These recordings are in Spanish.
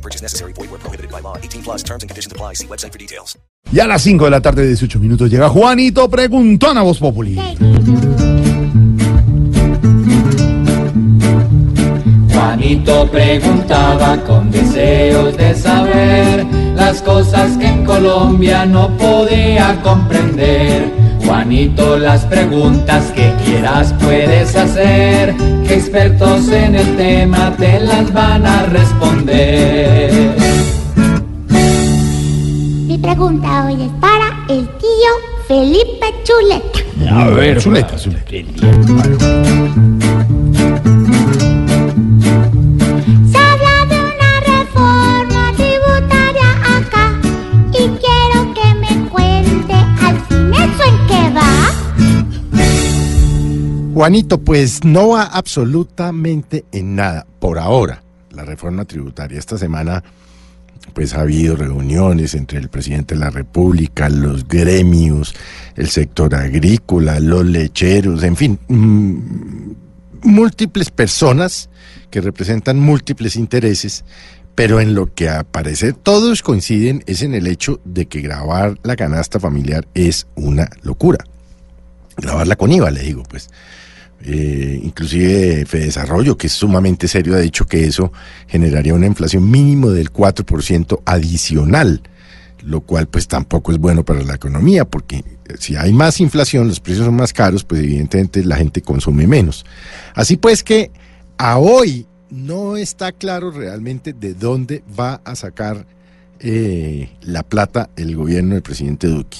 No purchase necessary. Void where prohibited by law. 18 plus terms and conditions apply. See website for details. Y a las 5 de la tarde, 18 minutos, llega Juanito Preguntón a Voz Populi. Juanito preguntaba con deseos de saber las cosas que en Colombia no podía comprender. Juanito, las preguntas que quieras puedes hacer, expertos en el tema te las van a responder. Mi pregunta hoy es para el tío Felipe Chuleta. A ver, Zuleta, Zuleta. Se Juanito, pues no va absolutamente en nada, por ahora, la reforma tributaria. Esta semana, pues ha habido reuniones entre el presidente de la República, los gremios, el sector agrícola, los lecheros, en fin, mm, múltiples personas que representan múltiples intereses, pero en lo que a parecer todos coinciden es en el hecho de que grabar la canasta familiar es una locura. Grabarla con IVA, le digo, pues. Eh, inclusive Fedesarrollo, que es sumamente serio, ha dicho que eso generaría una inflación mínimo del 4% adicional, lo cual pues tampoco es bueno para la economía, porque si hay más inflación, los precios son más caros, pues evidentemente la gente consume menos. Así pues que a hoy no está claro realmente de dónde va a sacar eh, la plata el gobierno del presidente Duque.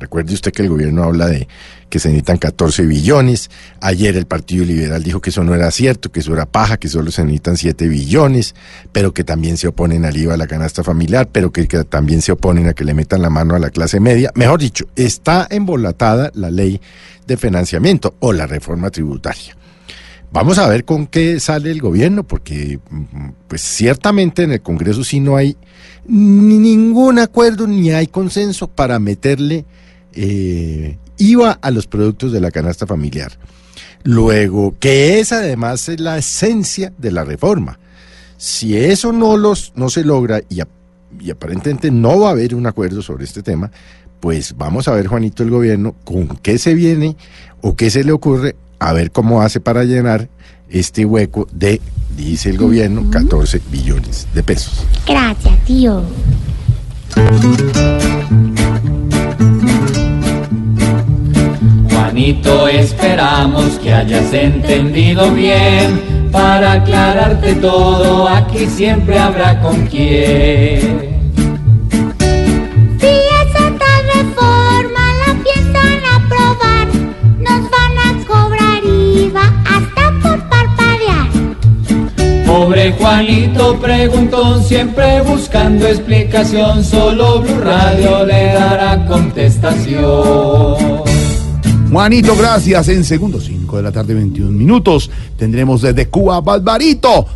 Recuerde usted que el gobierno habla de que se necesitan 14 billones. Ayer el Partido Liberal dijo que eso no era cierto, que eso era paja, que solo se necesitan 7 billones, pero que también se oponen al IVA a la canasta familiar, pero que, también se oponen a que le metan la mano a la clase media. Mejor dicho, está embolatada la ley de financiamiento o la reforma tributaria. Vamos a ver con qué sale el gobierno, porque mm, pues ciertamente en el Congreso sí no hay ni ningún acuerdo ni hay consenso para meterle eh, IVA a los productos de la canasta familiar. Luego, que es además la esencia de la reforma. Si eso no, los, no se logra y, y aparentemente no va a haber un acuerdo sobre este tema, pues vamos a ver, Juanito, el gobierno, con qué se viene o qué se le ocurre, a ver cómo hace para llenar este hueco de, dice el gobierno, 14 billones de pesos. Gracias, tío. Juanito, esperamos que hayas entendido bien. Para aclararte todo, aquí siempre habrá con quién. Si esa tal reforma la piensan aprobar, nos van a cobrar IVA hasta por parpadear. Pobre Juanito preguntó, siempre buscando explicación, solo Blue Radio le dará contestación. Juanito, gracias. En segundo 5 de la tarde, 21 minutos, tendremos desde Cuba, Barbarito.